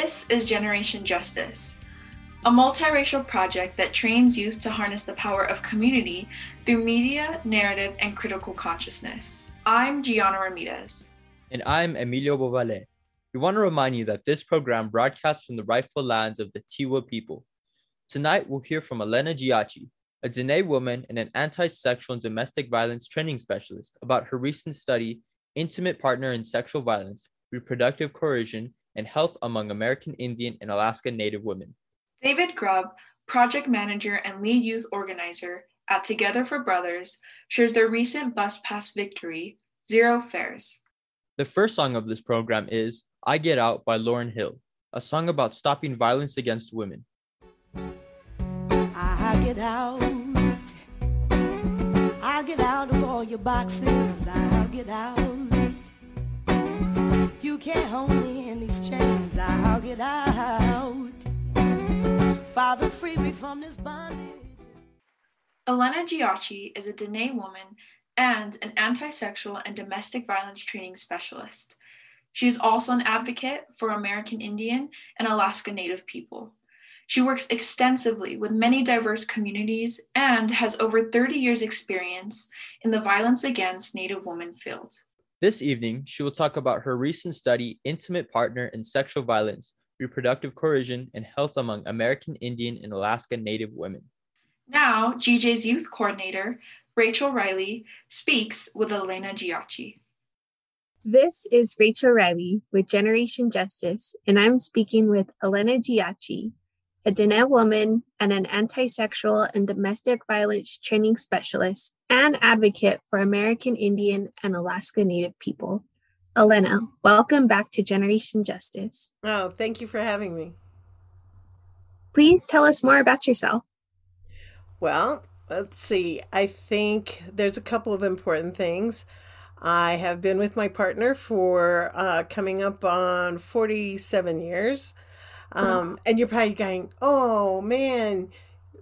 This is Generation Justice, a multiracial project that trains youth to harness the power of community through media, narrative, and critical consciousness. I'm Gianna Ramirez. And I'm Emilio Bovale. We want to remind you that this program broadcasts from the rightful lands of the Tiwa people. Tonight, we'll hear from Elena Giacci, a Dene woman and an anti sexual and domestic violence training specialist, about her recent study, Intimate Partner in Sexual Violence, Reproductive Coercion, and health among American Indian and Alaska Native women. David Grubb, project manager and lead youth organizer at Together for Brothers, shares their recent bus pass victory, Zero Fares. The first song of this program is I Get Out by Lauryn Hill, a song about stopping violence against women. I get out. I'll get out of all your boxes. I'll get out. You can't hold me in these chains. I'll get out. Father, free me from this bondage. Elena Giacci is a Dene woman and an anti sexual and domestic violence training specialist. She is also an advocate for American Indian and Alaska Native people. She works extensively with many diverse communities and has over 30 years' experience in the violence against Native women field. This evening, she will talk about her recent study, Intimate Partner and Sexual Violence, Reproductive Coercion, and Health Among American Indian and Alaska Native Women. Now, GJ's youth coordinator, Rachel Riley, speaks with Elena Giacci. This is Rachel Riley with Generation Justice, and I'm speaking with Elena Giacci, a Dene woman and an anti sexual and domestic violence training specialist and advocate for American Indian and Alaska Native people. Elena, welcome back to Generation Justice. Oh, thank you for having me. Please tell us more about yourself. Well, let's see. I think there's a couple of important things. I have been with my partner for uh, coming up on 47 years. Um, and you're probably going, oh man,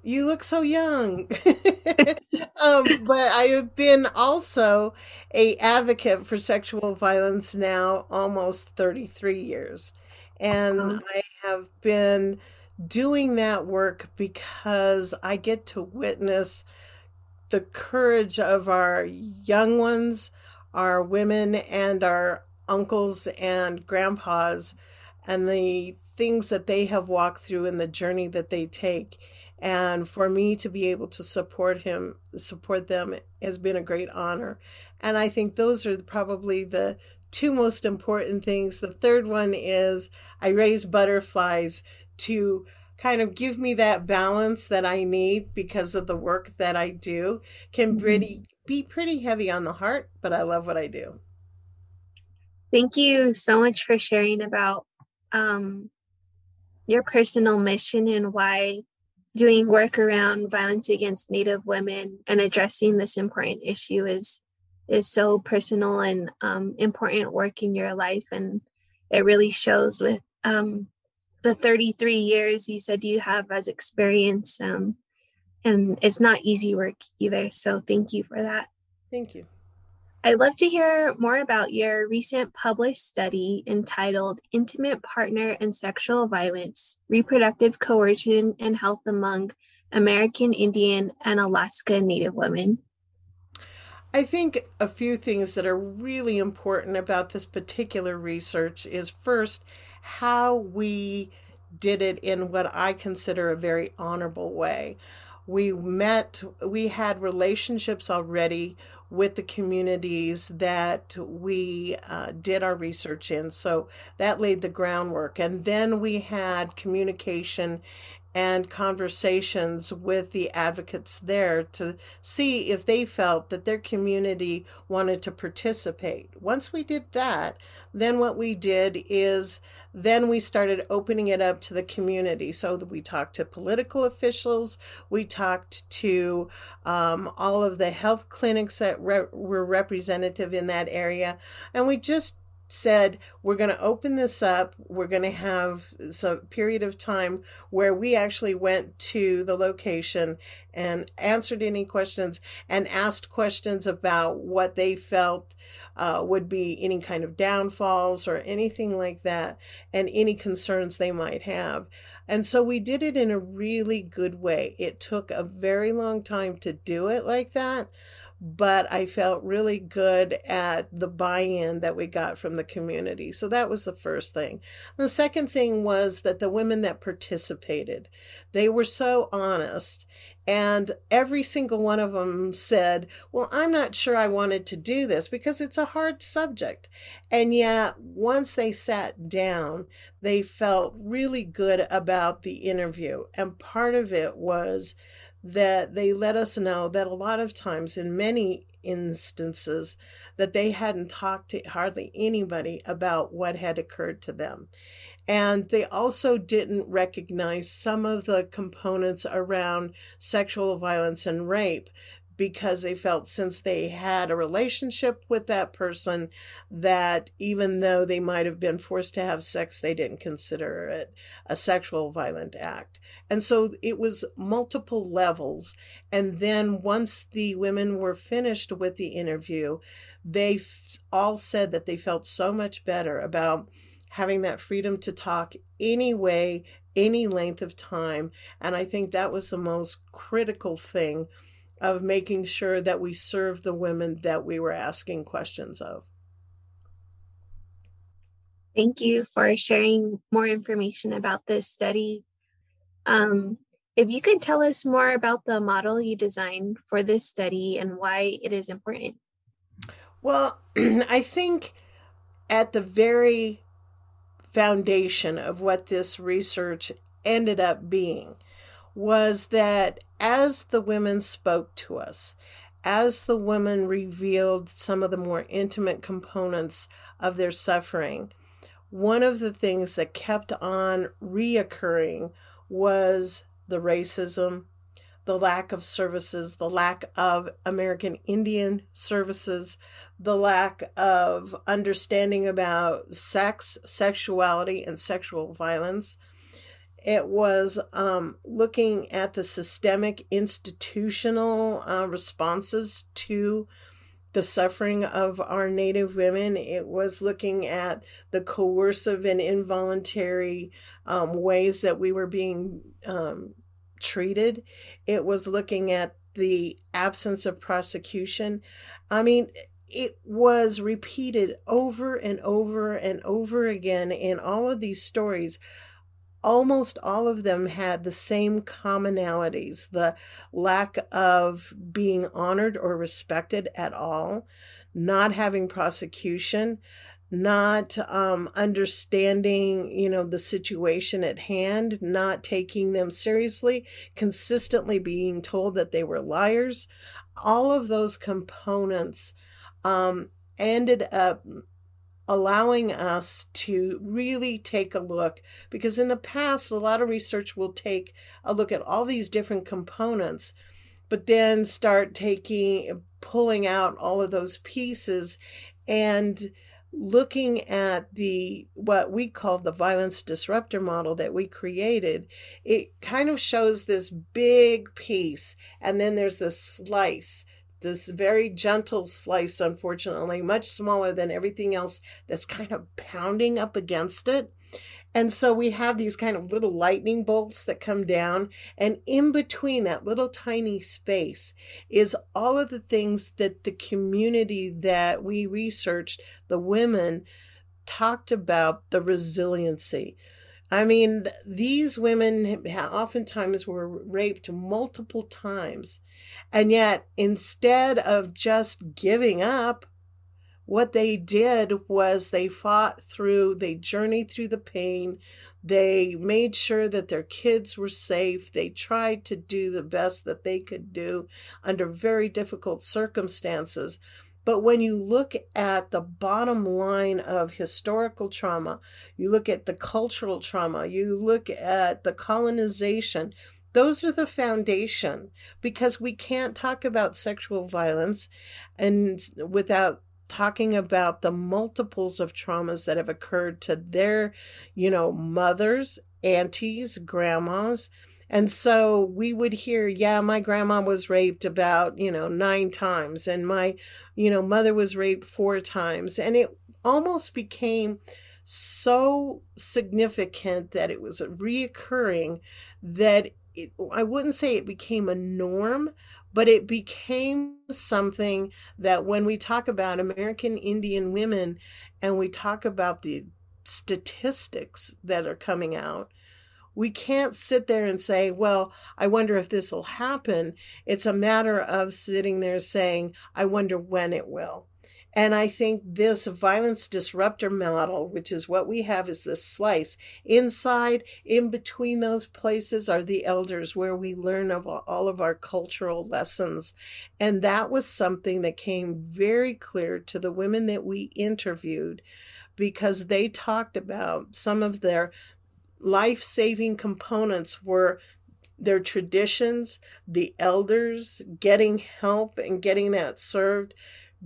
you look so young. um, but I have been also a advocate for sexual violence now almost 33 years. And I have been doing that work because I get to witness the courage of our young ones, our women, and our uncles and grandpas, and the things that they have walked through and the journey that they take. And for me to be able to support him, support them has been a great honor. And I think those are probably the two most important things. The third one is I raise butterflies to kind of give me that balance that I need because of the work that I do. Can pretty be pretty heavy on the heart, but I love what I do. Thank you so much for sharing about um, your personal mission and why doing work around violence against Native women and addressing this important issue is is so personal and um, important work in your life, and it really shows with um, the 33 years you said you have as experience. Um, and it's not easy work either. So thank you for that. Thank you. I'd love to hear more about your recent published study entitled Intimate Partner and Sexual Violence Reproductive Coercion and Health Among American Indian and Alaska Native Women. I think a few things that are really important about this particular research is first, how we did it in what I consider a very honorable way. We met, we had relationships already with the communities that we uh, did our research in. So that laid the groundwork. And then we had communication and conversations with the advocates there to see if they felt that their community wanted to participate. Once we did that, then what we did is then we started opening it up to the community. So we talked to political officials, we talked to um, all of the health clinics that re- were representative in that area, and we just said we're going to open this up. We're going to have some period of time where we actually went to the location and answered any questions and asked questions about what they felt uh, would be any kind of downfalls or anything like that and any concerns they might have. And so we did it in a really good way. It took a very long time to do it like that but I felt really good at the buy in that we got from the community. So that was the first thing. The second thing was that the women that participated, they were so honest. And every single one of them said, Well, I'm not sure I wanted to do this because it's a hard subject. And yet, once they sat down, they felt really good about the interview. And part of it was that they let us know that a lot of times, in many instances, that they hadn't talked to hardly anybody about what had occurred to them. And they also didn't recognize some of the components around sexual violence and rape because they felt since they had a relationship with that person that even though they might have been forced to have sex, they didn't consider it a sexual violent act. And so it was multiple levels. And then once the women were finished with the interview, they all said that they felt so much better about having that freedom to talk anyway, any length of time. And I think that was the most critical thing of making sure that we serve the women that we were asking questions of. Thank you for sharing more information about this study. Um, if you could tell us more about the model you designed for this study and why it is important. Well, I think at the very foundation of what this research ended up being was that as the women spoke to us, as the women revealed some of the more intimate components of their suffering, one of the things that kept on reoccurring was the racism, the lack of services, the lack of American Indian services, the lack of understanding about sex, sexuality, and sexual violence it was um, looking at the systemic institutional uh, responses to the suffering of our Native women. It was looking at the coercive and involuntary um, ways that we were being um, treated. It was looking at the absence of prosecution. I mean, it was repeated over and over and over again in all of these stories almost all of them had the same commonalities the lack of being honored or respected at all, not having prosecution, not um, understanding you know the situation at hand not taking them seriously consistently being told that they were liars. All of those components um, ended up allowing us to really take a look because in the past a lot of research will take a look at all these different components but then start taking pulling out all of those pieces and looking at the what we call the violence disruptor model that we created. It kind of shows this big piece and then there's this slice this very gentle slice, unfortunately, much smaller than everything else that's kind of pounding up against it. And so we have these kind of little lightning bolts that come down. And in between that little tiny space is all of the things that the community that we researched, the women, talked about the resiliency. I mean, these women oftentimes were raped multiple times. And yet, instead of just giving up, what they did was they fought through, they journeyed through the pain, they made sure that their kids were safe, they tried to do the best that they could do under very difficult circumstances. But when you look at the bottom line of historical trauma, you look at the cultural trauma, you look at the colonization, those are the foundation because we can't talk about sexual violence and without talking about the multiples of traumas that have occurred to their, you know, mothers, aunties, grandmas. And so we would hear, yeah, my grandma was raped about, you know, nine times, and my, you know, mother was raped four times. And it almost became so significant that it was reoccurring that it, I wouldn't say it became a norm, but it became something that when we talk about American Indian women and we talk about the statistics that are coming out, we can't sit there and say, well, I wonder if this will happen. It's a matter of sitting there saying, I wonder when it will. And I think this violence disruptor model, which is what we have, is this slice. Inside, in between those places, are the elders where we learn of all of our cultural lessons. And that was something that came very clear to the women that we interviewed because they talked about some of their life saving components were their traditions, the elders, getting help and getting that served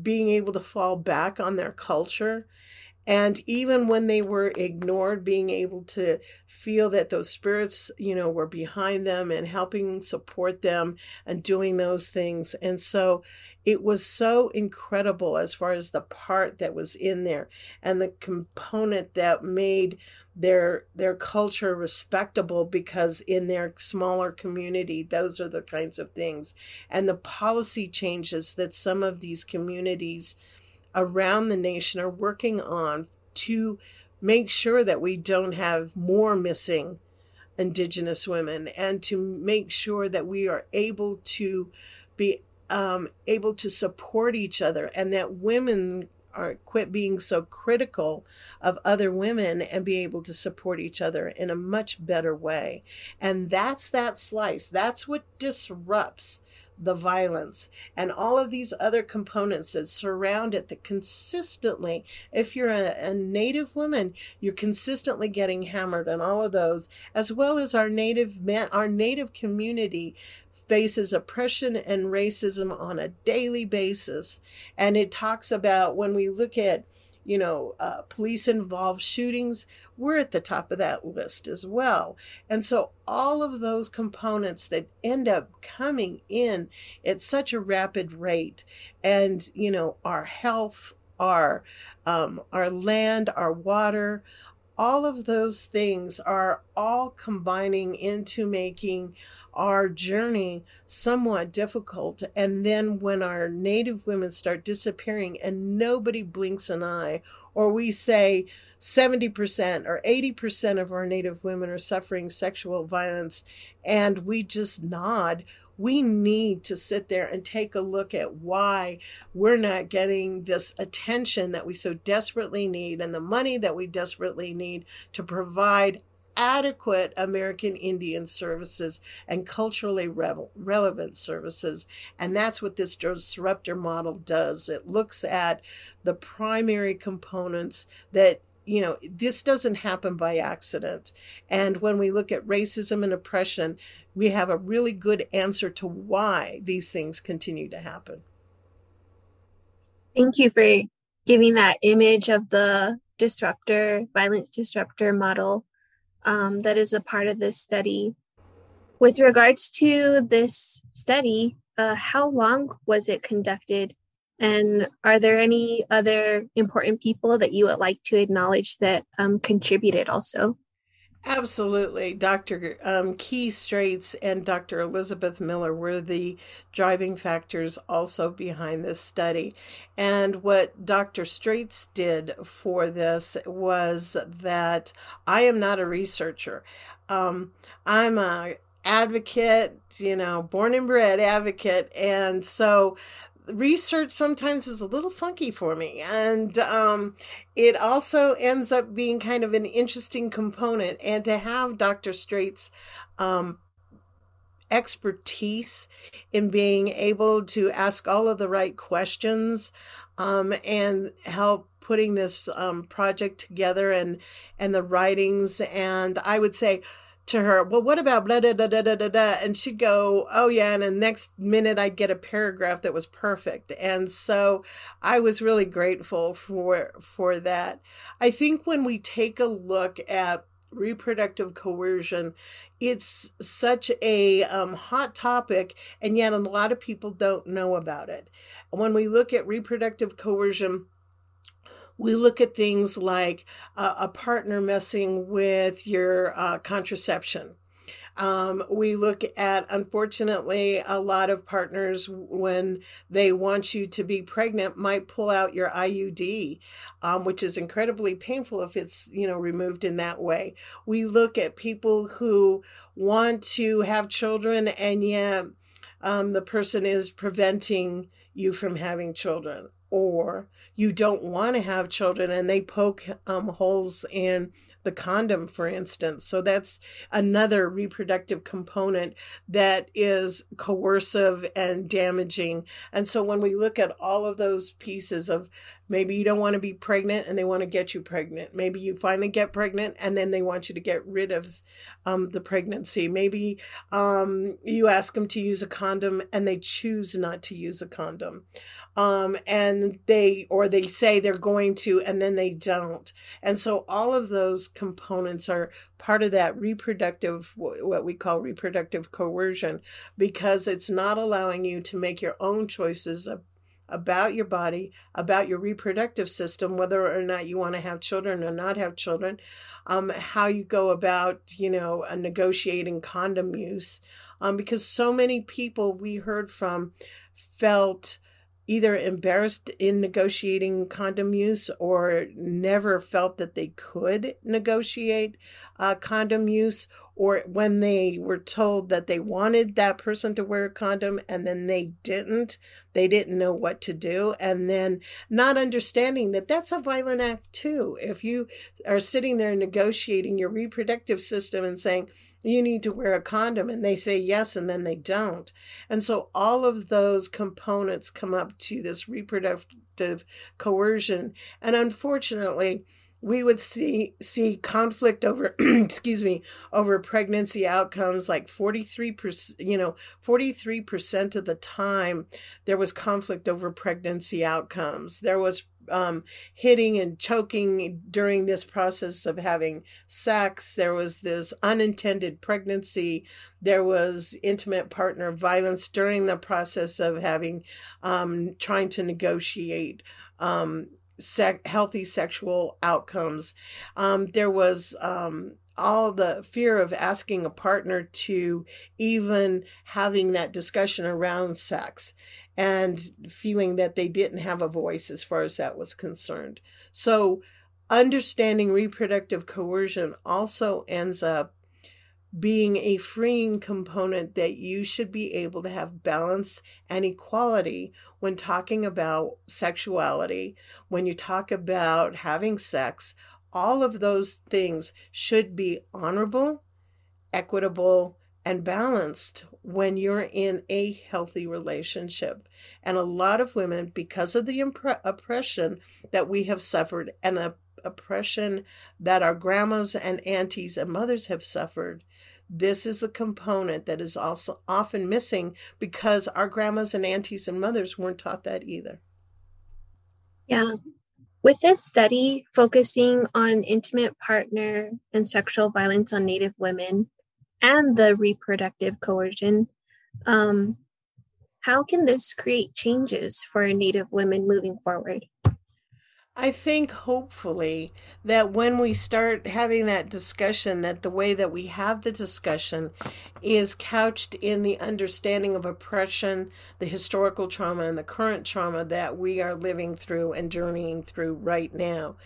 being able to fall back on their culture. And even when they were ignored, being able to feel that those spirits, you know, were behind them and helping support them and doing those things. And so it was so incredible as far as the part that was in there and the component that made their their culture respectable because in their smaller community those are the kinds of things. And the policy changes that some of these communities around the nation are working on to make sure that we don't have more missing indigenous women and to make sure that we are able to be um, able to support each other and that women are quit being so critical of other women and be able to support each other in a much better way. And that's that slice. That's what disrupts the violence and all of these other components that surround it that consistently if you're a, a, native woman you're consistently getting hammered on all of those as well as our native men our native community faces oppression and racism on a daily basis. And it talks about when we look at, you know, uh, police involved shootings, we're at the top of that list as well. And so all of those components that end up coming in at such a rapid rate, and, you know, our health, our um, our land, our water, all of those things are all combining into making our journey somewhat difficult. And then when our native women start disappearing and nobody blinks an eye, or we say 70% or 80% of our native women are suffering sexual violence, and we just nod, we need to sit there and take a look at why we're not getting this attention that we so desperately need and the money that we desperately need to provide adequate American Indian services and culturally re- relevant services. And that's what this disruptor model does. It looks at the primary components that you know, this doesn't happen by accident. And when we look at racism and oppression, we have a really good answer to why these things continue to happen. Thank you for giving that image of the disruptor, violence disruptor model um, that is a part of this study. With regards to this study, uh, how long was it conducted? And are there any other important people that you would like to acknowledge that um, contributed also? Absolutely. Dr. Um, Kee Straits and Dr. Elizabeth Miller were the driving factors also behind this study. And what Dr. Straits did for this was that I am not a researcher. Um, I'm a advocate, you know, born and bred advocate. And so research sometimes is a little funky for me and um, it also ends up being kind of an interesting component and to have dr strait's um, expertise in being able to ask all of the right questions um, and help putting this um, project together and and the writings and i would say to her, well, what about blah, blah, blah, blah, blah, blah, And she'd go, oh, yeah. And the next minute I'd get a paragraph that was perfect. And so I was really grateful for, for that. I think when we take a look at reproductive coercion, it's such a um, hot topic, and yet a lot of people don't know about it. When we look at reproductive coercion, we look at things like uh, a partner messing with your uh, contraception. Um, we look at, unfortunately, a lot of partners, when they want you to be pregnant, might pull out your IUD, um, which is incredibly painful if it's, you know, removed in that way. We look at people who want to have children and yet um, the person is preventing you from having children or you don't want to have children and they poke um, holes in the condom, for instance. So that's another reproductive component that is coercive and damaging. And so when we look at all of those pieces of maybe you don't want to be pregnant and they want to get you pregnant, maybe you finally get pregnant and then they want you to get rid of um, the pregnancy, maybe um, you ask them to use a condom and they choose not to use a condom. Um, and they or they say they're going to and then they don't. And so all of those components are part of that reproductive what we call reproductive coercion because it's not allowing you to make your own choices about your body, about your reproductive system, whether or not you want to have children or not have children, um, how you go about, you know, negotiating condom use. Um, because so many people we heard from felt either embarrassed in negotiating condom use or never felt that they could negotiate uh, condom use, or when they were told that they wanted that person to wear a condom and then they didn't, they didn't know what to do. And then not understanding that that's a violent act too. If you are sitting there negotiating your reproductive system and saying, you need to wear a condom and they say yes and then they don't and so all of those components come up to this reproductive coercion and unfortunately we would see see conflict over excuse me over pregnancy outcomes like 43% you know 43% of the time there was conflict over pregnancy outcomes there was um, hitting and choking during this process of having sex. There was this unintended pregnancy. There was intimate partner violence during the process of having, um, trying to negotiate. Um, sec- healthy sexual outcomes. Um, there was um, all the fear of asking a partner to even having that discussion around sex and feeling that they didn't have a voice as far as that was concerned. So, understanding reproductive coercion also ends up being a freeing component that you should be able to have balance and equality when talking about sexuality, when you talk about having sex. All of those things should be honorable, equitable, and balanced when you're in a healthy relationship. And a lot of women, because of the impre- oppression that we have suffered and the oppression that our grandmas and aunties and mothers have suffered, this is a component that is also often missing because our grandmas and aunties and mothers weren't taught that either. Yeah. With this study focusing on intimate partner and sexual violence on Native women, and the reproductive coercion. Um, how can this create changes for Native women moving forward? I think hopefully that when we start having that discussion, that the way that we have the discussion is couched in the understanding of oppression, the historical trauma, and the current trauma that we are living through and journeying through right now.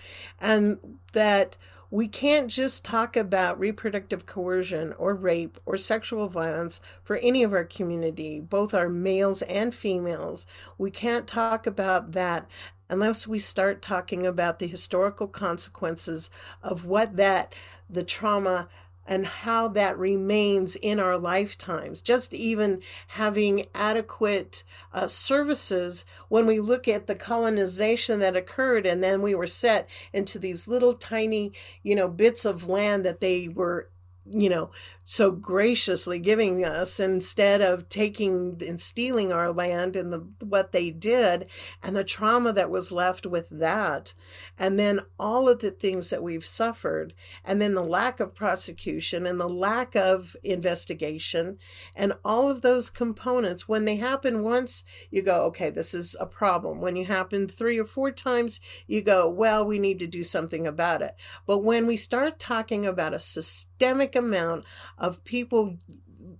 And that we can't just talk about reproductive coercion or rape or sexual violence for any of our community, both our males and females. We can't talk about that unless we start talking about the historical consequences of what that the trauma and how that remains in our lifetimes. Just even having adequate uh, services when we look at the colonization that occurred, and then we were set into these little tiny, you know, bits of land that they were you know, so graciously giving us instead of taking and stealing our land and the, what they did and the trauma that was left with that. And then all of the things that we've suffered and then the lack of prosecution and the lack of investigation and all of those components. When they happen once you go okay this is a problem. When you happen three or four times you go well we need to do something about it. But when we start talking about a systemic amount of people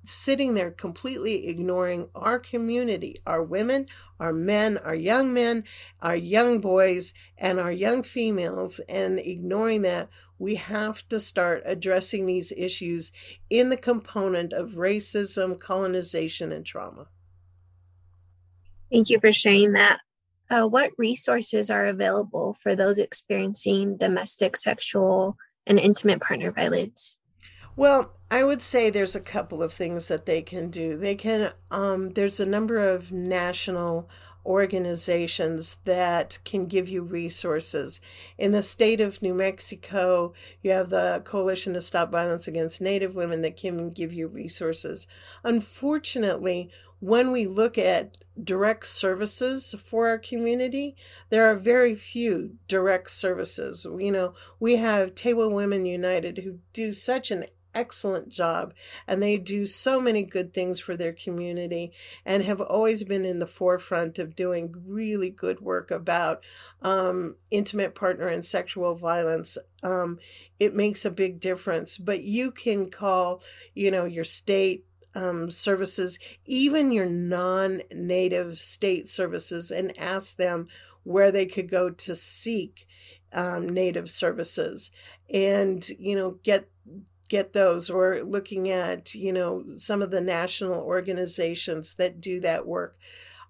sitting there completely ignoring our community, our women, our men, our young men, our young boys, and our young females, and ignoring that, we have to start addressing these issues in the component of racism, colonization, and trauma. Thank you for sharing that. Uh, what resources are available for those experiencing domestic, sexual, and intimate partner violence? Well, I would say there's a couple of things that they can do. They can, um, there's a number of national organizations that can give you resources. In the state of New Mexico, you have the Coalition to Stop Violence Against Native Women that can give you resources. Unfortunately, when we look at direct services for our community, there are very few direct services. You know, we have Tewa Women United who do such an excellent job and they do so many good things for their community and have always been in the forefront of doing really good work about um, intimate partner and sexual violence. Um, it makes a big difference but you can call you know your state um, services even your non-native state services and ask them where they could go to seek um, native services and you know get get those or looking at you know some of the national organizations that do that work.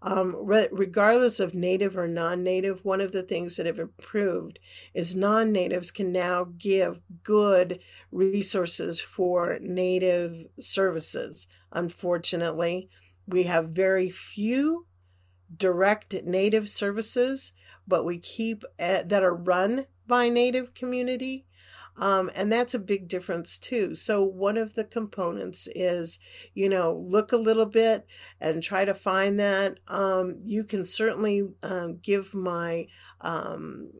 Um, re- regardless of native or non-native one of the things that have improved is non-natives can now give good resources for native services unfortunately. We have very few direct native services but we keep at, that are run by native community um, and that's a big difference too. So, one of the components is, you know, look a little bit and try to find that. Um, you can certainly um, give my um,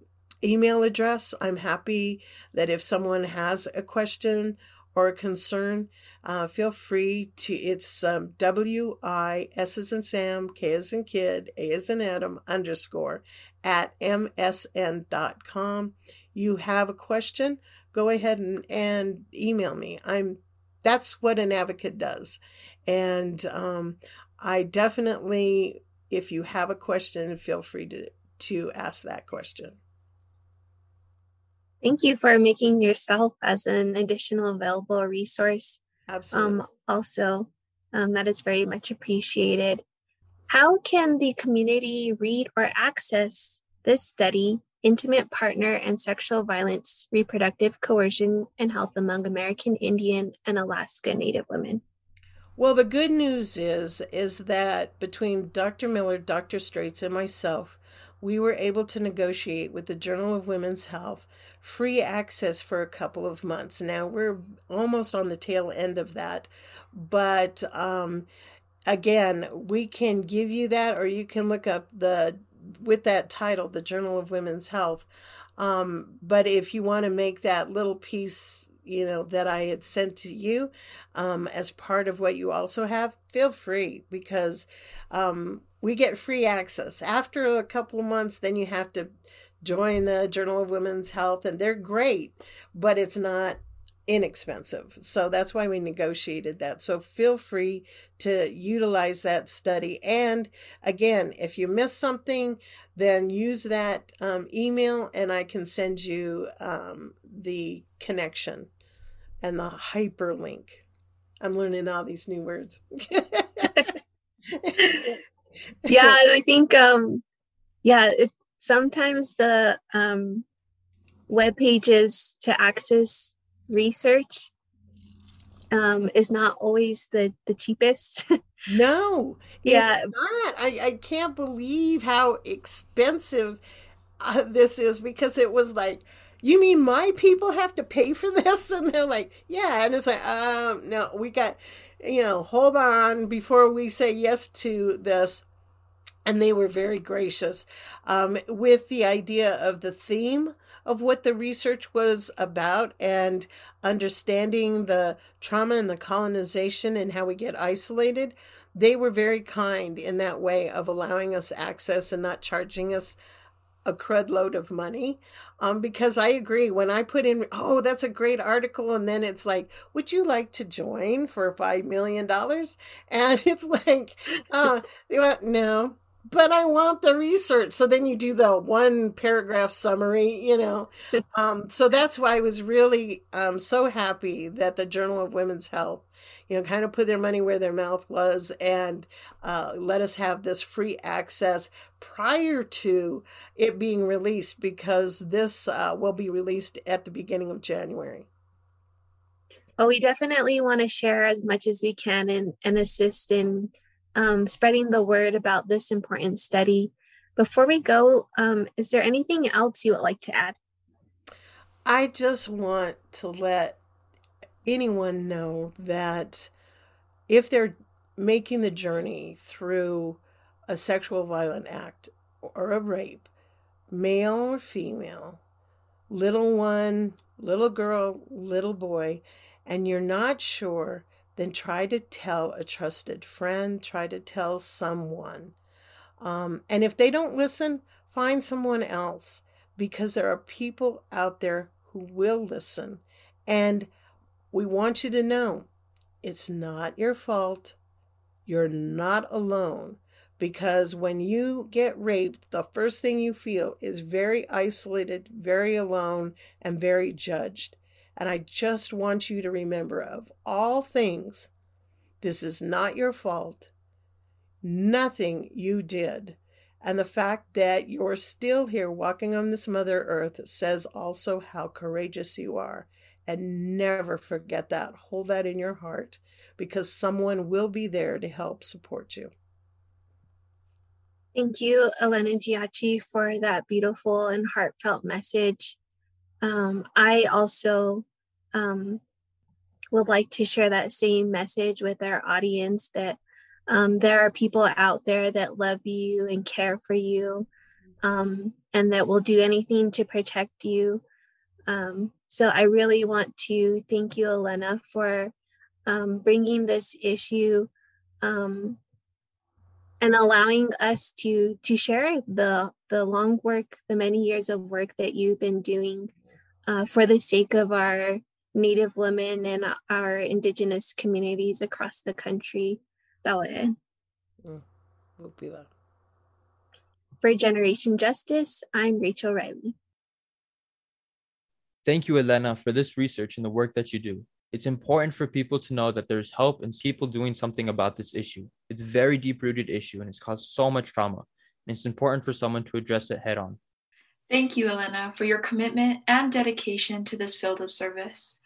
email address. I'm happy that if someone has a question or a concern, uh, feel free to. It's um, W I S as in Sam, K as in kid, A as in Adam underscore at msn.com. You have a question go ahead and, and email me. I'm that's what an advocate does. And um, I definitely, if you have a question, feel free to, to ask that question. Thank you for making yourself as an additional available resource. Absolutely. Um, also, um, that is very much appreciated. How can the community read or access this study intimate partner and sexual violence, reproductive coercion, and health among American Indian and Alaska Native women. Well, the good news is is that between Dr. Miller, Dr. Straits, and myself, we were able to negotiate with the Journal of Women's Health free access for a couple of months. Now we're almost on the tail end of that, but um, again, we can give you that, or you can look up the with that title, the Journal of Women's Health. Um, but if you want to make that little piece, you know, that I had sent to you um, as part of what you also have, feel free because um, we get free access. After a couple of months, then you have to join the Journal of Women's Health, and they're great, but it's not inexpensive. So that's why we negotiated that. So feel free to utilize that study. And again, if you miss something, then use that um, email and I can send you um, the connection and the hyperlink. I'm learning all these new words. yeah, I think um yeah, it, sometimes the um web pages to access research um, is not always the the cheapest. no, yeah, not. I I can't believe how expensive uh, this is because it was like you mean my people have to pay for this? And they're like, yeah. And it's like, um, no, we got, you know, hold on before we say yes to this. And they were very gracious um, with the idea of the theme of what the research was about and understanding the trauma and the colonization and how we get isolated. They were very kind in that way of allowing us access and not charging us a crud load of money um, because I agree. When I put in, oh, that's a great article, and then it's like, would you like to join for five million dollars? And it's like, uh, no, but I want the research. So then you do the one paragraph summary, you know. um, so that's why I was really um, so happy that the Journal of Women's Health, you know, kind of put their money where their mouth was and uh, let us have this free access prior to it being released because this uh, will be released at the beginning of January. Well, we definitely want to share as much as we can and, and assist in um, spreading the word about this important study. Before we go, um, is there anything else you would like to add? I just want to let anyone know that if they're making the journey through a sexual violent act or a rape, male or female, little one, little girl, little boy, and you're not sure then try to tell a trusted friend, try to tell someone. Um, and if they don't listen, find someone else because there are people out there who will listen. And we want you to know it's not your fault. You're not alone. Because when you get raped, the first thing you feel is very isolated, very alone, and very judged. And I just want you to remember of all things, this is not your fault. Nothing you did. And the fact that you're still here walking on this Mother Earth says also how courageous you are. And never forget that. Hold that in your heart because someone will be there to help support you. Thank you, Elena Giacci, for that beautiful and heartfelt message. Um, I also um, would like to share that same message with our audience that um, there are people out there that love you and care for you um, and that will do anything to protect you. Um, so I really want to thank you, Elena, for um, bringing this issue um, and allowing us to to share the the long work, the many years of work that you've been doing uh, for the sake of our Native women and our Indigenous communities across the country. Mm, For Generation Justice, I'm Rachel Riley. Thank you, Elena, for this research and the work that you do. It's important for people to know that there's help and people doing something about this issue. It's a very deep rooted issue and it's caused so much trauma. And it's important for someone to address it head on. Thank you, Elena, for your commitment and dedication to this field of service.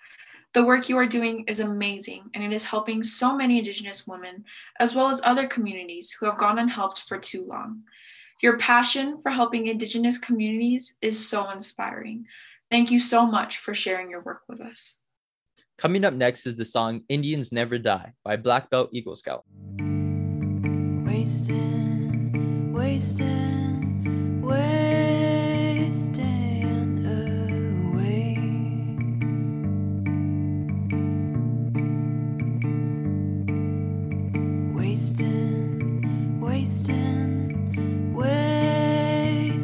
The work you are doing is amazing, and it is helping so many Indigenous women, as well as other communities who have gone unhelped for too long. Your passion for helping Indigenous communities is so inspiring. Thank you so much for sharing your work with us. Coming up next is the song Indians Never Die by Black Belt Eagle Scout. Wasting, wasting, wasting, wasting, wasting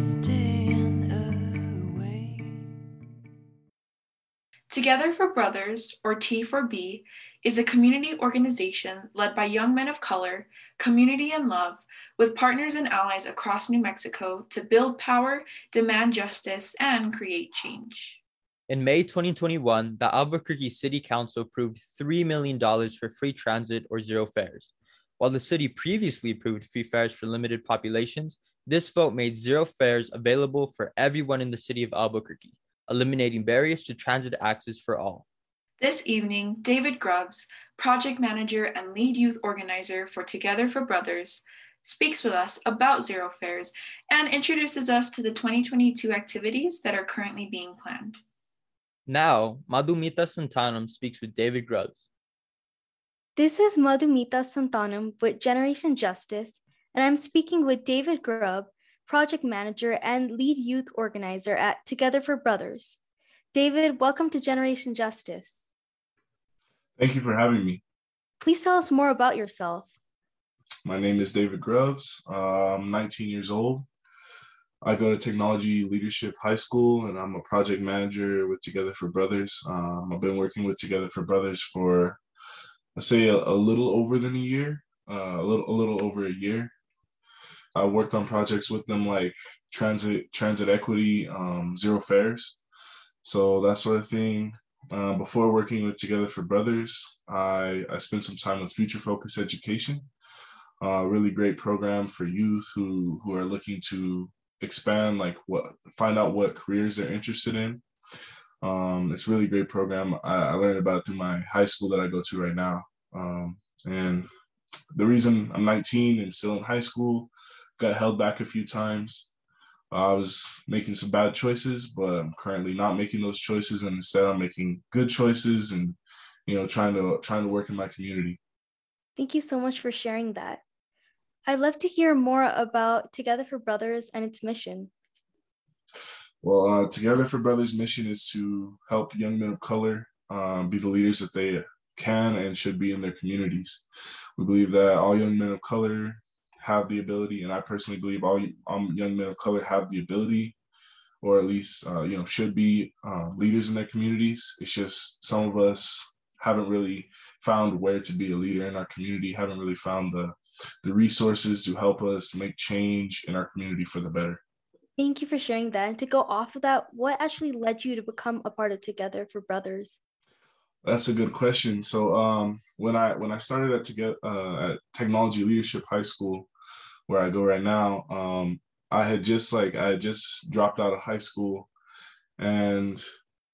away. Together for Brothers, or T4B, is a community organization led by young men of color, community and love, with partners and allies across New Mexico to build power, demand justice, and create change. In May 2021, the Albuquerque City Council approved $3 million for free transit or zero fares. While the city previously approved free fares for limited populations, this vote made zero fares available for everyone in the city of Albuquerque, eliminating barriers to transit access for all. This evening, David Grubbs, project manager and lead youth organizer for Together for Brothers, speaks with us about Zero Fares and introduces us to the 2022 activities that are currently being planned. Now, Madhumita Santanam speaks with David Grubbs. This is Madhumita Santanam with Generation Justice, and I'm speaking with David Grubb, project manager and lead youth organizer at Together for Brothers. David, welcome to Generation Justice. Thank you for having me. Please tell us more about yourself. My name is David Grubbs. I'm 19 years old. I go to Technology Leadership High School and I'm a project manager with Together for Brothers. Um, I've been working with Together for Brothers for, let's say, a, a little over than a year, uh, a little a little over a year. I worked on projects with them like transit transit equity, um, zero fares, so that sort of thing. Uh, before working with Together for Brothers, I, I spent some time with Future Focus Education, a really great program for youth who who are looking to expand, like what find out what careers they're interested in. Um, it's really great program. I, I, learned about it through my high school that I go to right now. Um, and the reason I'm 19 and still in high school got held back a few times. I was making some bad choices, but I'm currently not making those choices, and instead I'm making good choices and you know trying to trying to work in my community. Thank you so much for sharing that. I'd love to hear more about Together for Brothers and its mission. Well, uh, Together for Brothers' mission is to help young men of color um, be the leaders that they can and should be in their communities. We believe that all young men of color have the ability, and I personally believe all um, young men of color have the ability, or at least uh, you know should be uh, leaders in their communities. It's just some of us haven't really found where to be a leader in our community, haven't really found the the resources to help us make change in our community for the better. Thank you for sharing that. And to go off of that, what actually led you to become a part of Together for Brothers? That's a good question. So um, when I when I started at together uh, at Technology Leadership High School, where I go right now, um, I had just like I had just dropped out of high school, and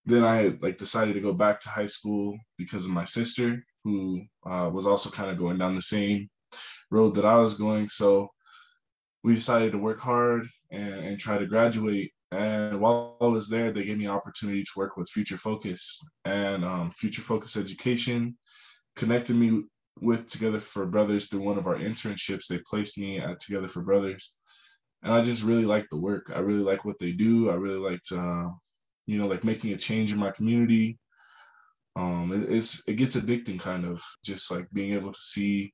then I like decided to go back to high school because of my sister, who uh, was also kind of going down the same road that I was going. So we decided to work hard and, and try to graduate. And while I was there, they gave me an opportunity to work with Future Focus and um, Future Focus Education connected me with Together for Brothers through one of our internships. They placed me at Together for Brothers, and I just really like the work. I really like what they do. I really liked, uh, you know, like making a change in my community. Um, it, it's it gets addicting, kind of, just like being able to see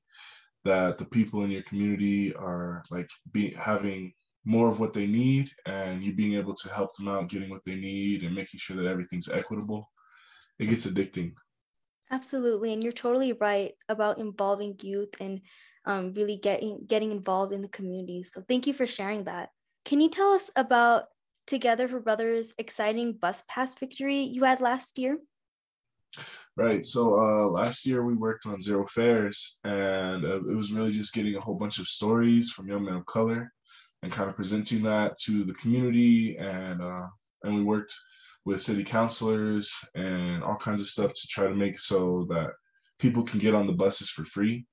that the people in your community are like be having more of what they need and you being able to help them out getting what they need and making sure that everything's equitable it gets addicting absolutely and you're totally right about involving youth and um, really getting getting involved in the community so thank you for sharing that can you tell us about together for brothers exciting bus pass victory you had last year Right. So uh, last year we worked on Zero Fares, and uh, it was really just getting a whole bunch of stories from young men of color, and kind of presenting that to the community, and uh, and we worked with city councilors and all kinds of stuff to try to make so that people can get on the buses for free.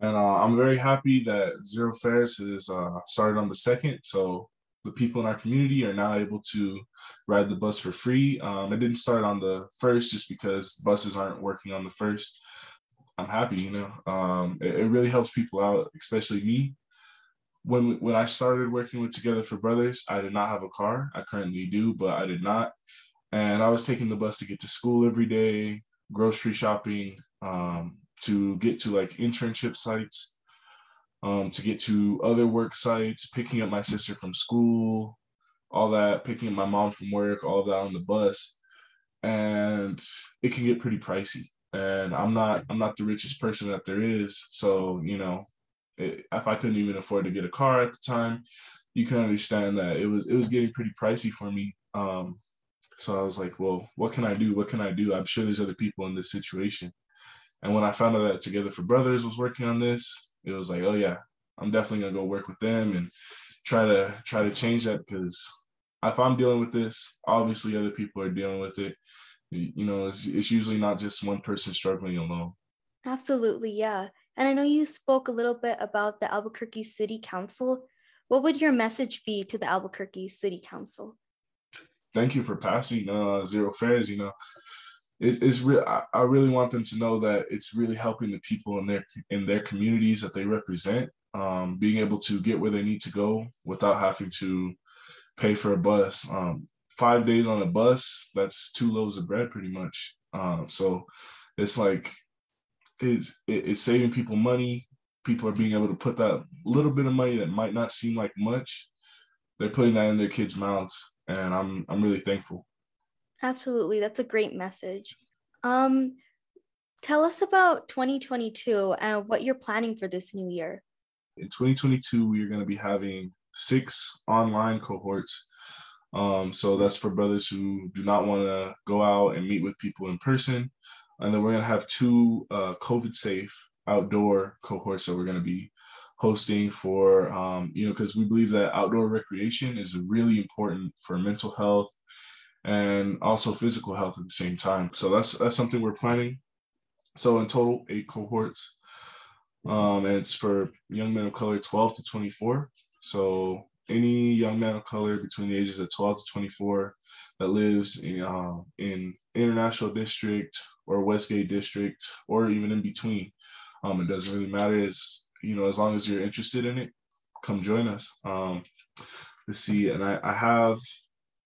And uh, I'm very happy that Zero Fares has uh, started on the second. So the people in our community are now able to ride the bus for free. Um, it didn't start on the first just because buses aren't working on the first. I'm happy, you know. Um, it, it, really helps people out, especially me. When when I started working with Together for Brothers, I did not have a car. I currently do, but I did not. And I was taking the bus to get to school every day, grocery shopping, um, to get to like internship sites um, to get to other work sites, picking up my sister from school, all that, picking up my mom from work, all that on the bus. And it can get pretty pricey. And I'm not I'm not the richest person that there is. So, you know, if I couldn't even afford to get a car at the time, you can understand that it was it was getting pretty pricey for me. Um, so I was like, well, what can I do? What can I do? I'm sure there's other people in this situation. And when I found out that Together for Brothers was working on this, it was like, oh yeah, I'm definitely gonna go work with them and try to try to change that because if I'm dealing with this, obviously other people are dealing with it. You know, it's, it's usually not just one person struggling alone. Absolutely, yeah. And I know you spoke a little bit about the Albuquerque City Council. What would your message be to the Albuquerque City Council? Thank you for passing uh, Zero Fares. You know, it's, it's real. I, I really want them to know that it's really helping the people in their in their communities that they represent, um, being able to get where they need to go without having to pay for a bus. Um, five days on a bus, that's two loaves of bread, pretty much. Um, so it's like it's it's saving people money. People are being able to put that little bit of money that might not seem like much. They're putting that in their kids' mouths, and I'm I'm really thankful. Absolutely, that's a great message. Um, tell us about 2022 and what you're planning for this new year. In 2022, we are going to be having six online cohorts. Um, so that's for brothers who do not want to go out and meet with people in person. And then we're going to have two uh, COVID safe outdoor cohorts that we're going to be hosting for, um, you know, because we believe that outdoor recreation is really important for mental health and also physical health at the same time. So that's that's something we're planning. So in total, eight cohorts, um, and it's for young men of color 12 to 24. So any young man of color between the ages of 12 to 24 that lives in uh, in International District or Westgate District or even in between, um, it doesn't really matter. As you know, as long as you're interested in it, come join us. Um, let's see, and I, I have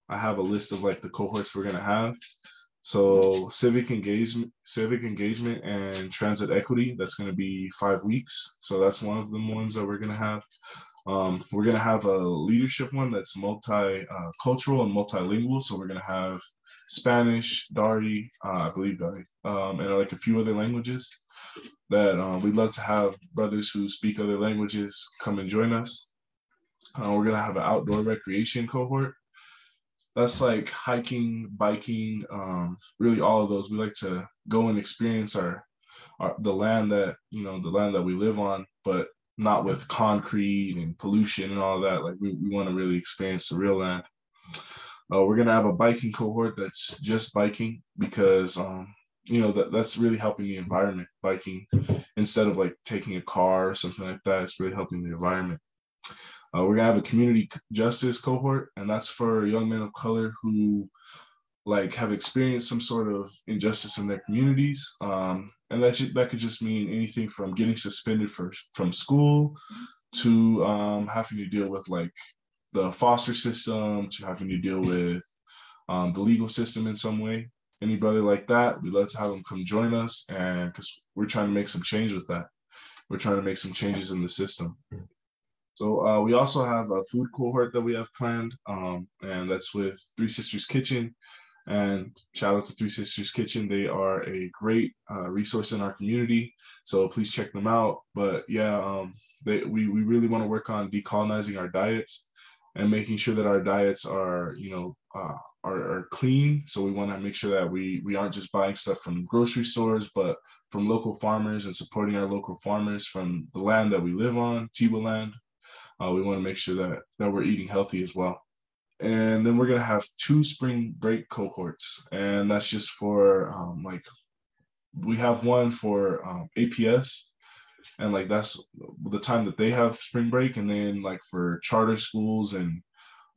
I have a list of like the cohorts we're gonna have. So civic engagement, civic engagement, and transit equity. That's going to be five weeks. So that's one of the ones that we're going to have. Um, we're going to have a leadership one that's multi-cultural uh, and multilingual. So we're going to have Spanish, Dari, uh, I believe Dari, um, and like a few other languages that uh, we'd love to have brothers who speak other languages come and join us. Uh, we're to have an outdoor recreation cohort. That's like hiking, biking, um, really all of those. We like to go and experience our, our the land that you know the land that we live on, but not with concrete and pollution and all that. Like we, we want to really experience the real land. Uh, we're gonna have a biking cohort that's just biking because um, you know that that's really helping the environment. Biking instead of like taking a car or something like that, it's really helping the environment. Uh, we're gonna have a community justice cohort, and that's for young men of color who like have experienced some sort of injustice in their communities um, and that that could just mean anything from getting suspended for, from school to um, having to deal with like the foster system to having to deal with um, the legal system in some way any brother like that we'd love to have them come join us and because we're trying to make some change with that we're trying to make some changes in the system so uh, we also have a food cohort that we have planned um, and that's with three sisters kitchen and shout out to Three Sisters Kitchen. They are a great uh, resource in our community. So please check them out. But yeah, um, they, we, we really want to work on decolonizing our diets and making sure that our diets are, you know, uh, are, are clean. So we want to make sure that we, we aren't just buying stuff from grocery stores, but from local farmers and supporting our local farmers from the land that we live on, Tiwa land. Uh, we want to make sure that, that we're eating healthy as well and then we're gonna have two spring break cohorts, and that's just for um, like we have one for um, APS, and like that's the time that they have spring break, and then like for charter schools and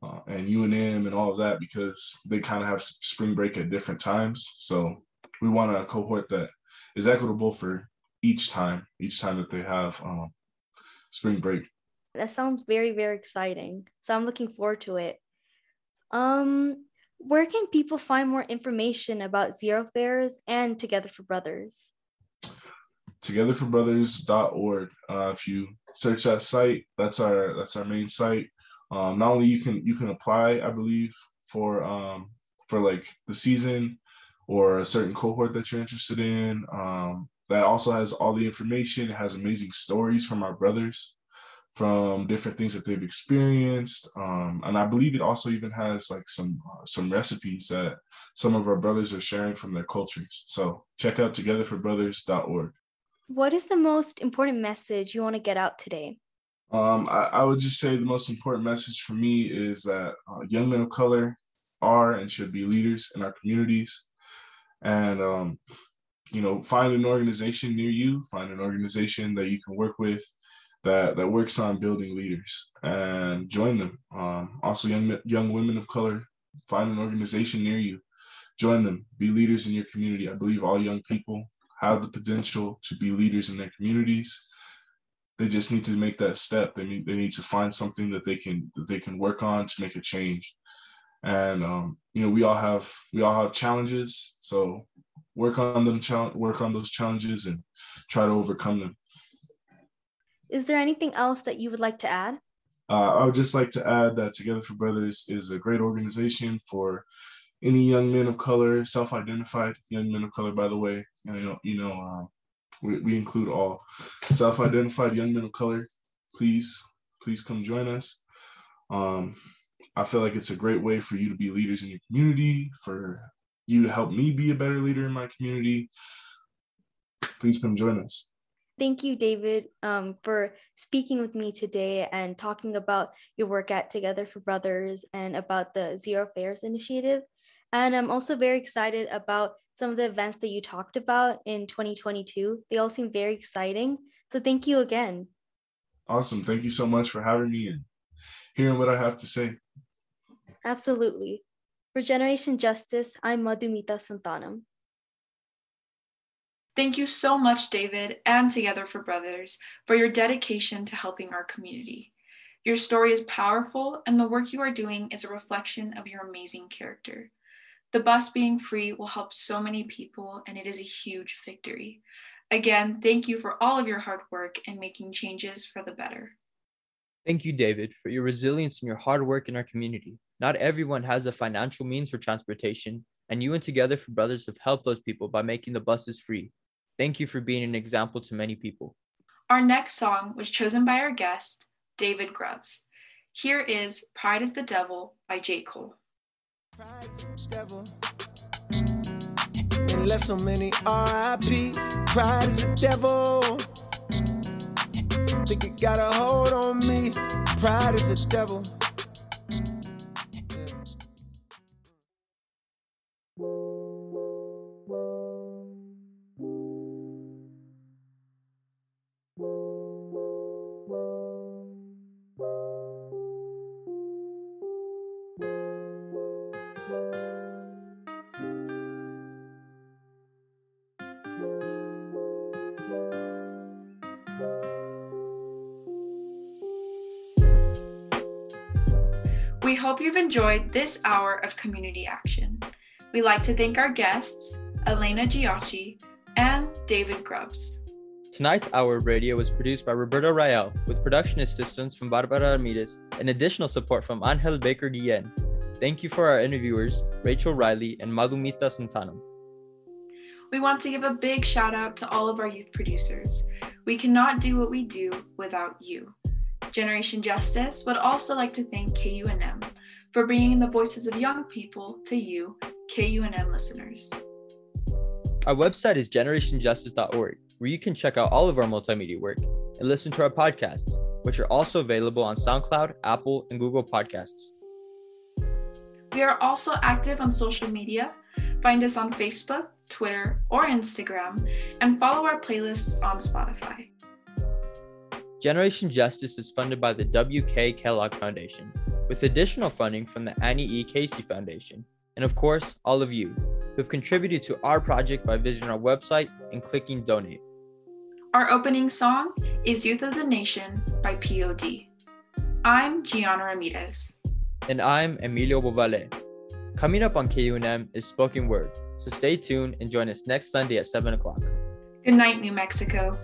uh, and UNM and all of that because they kind of have spring break at different times. So we want a cohort that is equitable for each time, each time that they have um, spring break. That sounds very, very exciting. So I'm looking forward to it. Um, where can people find more information about Zero Fares and Together for Brothers? Togetherforbrothers.org. Uh, if you search that site, that's our that's our main site. Um, not only you can you can apply, I believe, for um, for like the season or a certain cohort that you're interested in. Um, that also has all the information. It has amazing stories from our brothers from different things that they've experienced. Um, and I believe it also even has like some uh, some recipes that some of our brothers are sharing from their cultures. So check out togetherforbrothers.org. What is the most important message you want to get out today? Um, I, I, would just say the most important message for me is that uh, young men of color are and should be leaders in our communities. And um, you know, find an organization near you, find an organization that you can work with that that works on building leaders and join them. Um, also, young young women of color, find an organization near you, join them, be leaders in your community. I believe all young people have the potential to be leaders in their communities. They just need to make that step. They need they need to find something that they can that they can work on to make a change. And um, you know, we all have we all have challenges. So work on them, work on those challenges, and try to overcome them. Is there anything else that you would like to add? Uh, I would just like to add that Together for Brothers is a great organization for any young men of color, self-identified young men of color. By the way, you know, you know, uh, we, we include all self-identified young men of color. Please, please come join us. Um, I feel like it's a great way for you to be leaders in your community, for you to help me be a better leader in my community. Please come join us. Thank you, David, um, for speaking with me today and talking about your work at Together for Brothers and about the Zero Fares initiative. And I'm also very excited about some of the events that you talked about in 2022. They all seem very exciting. So thank you again. Awesome. Thank you so much for having me and hearing what I have to say. Absolutely. For Generation Justice, I'm Madhumita Santanam. Thank you so much, David, and Together for Brothers, for your dedication to helping our community. Your story is powerful, and the work you are doing is a reflection of your amazing character. The bus being free will help so many people, and it is a huge victory. Again, thank you for all of your hard work and making changes for the better. Thank you, David, for your resilience and your hard work in our community. Not everyone has the financial means for transportation, and you and Together for Brothers have helped those people by making the buses free. Thank you for being an example to many people. Our next song was chosen by our guest, David Grubbs. Here is Pride is the Devil by J. Cole. And left so many RIP. Pride is a devil. Think it got a hold on me. Pride is a devil. You've enjoyed this hour of community action. We'd like to thank our guests, Elena Giacci and David Grubbs. Tonight's Hour of Radio was produced by Roberto Rael with production assistance from Barbara Ramirez and additional support from Angel Baker Guillen. Thank you for our interviewers, Rachel Riley and Madhumita Santanam. We want to give a big shout out to all of our youth producers. We cannot do what we do without you. Generation Justice would also like to thank KUNM for bringing the voices of young people to you, KUNM listeners. Our website is generationjustice.org, where you can check out all of our multimedia work and listen to our podcasts, which are also available on SoundCloud, Apple, and Google Podcasts. We are also active on social media. Find us on Facebook, Twitter, or Instagram, and follow our playlists on Spotify. Generation Justice is funded by the W.K. Kellogg Foundation, with additional funding from the Annie E. Casey Foundation, and of course, all of you who have contributed to our project by visiting our website and clicking donate. Our opening song is Youth of the Nation by POD. I'm Gianna Ramirez. And I'm Emilio Bovale. Coming up on KUNM is Spoken Word, so stay tuned and join us next Sunday at 7 o'clock. Good night, New Mexico.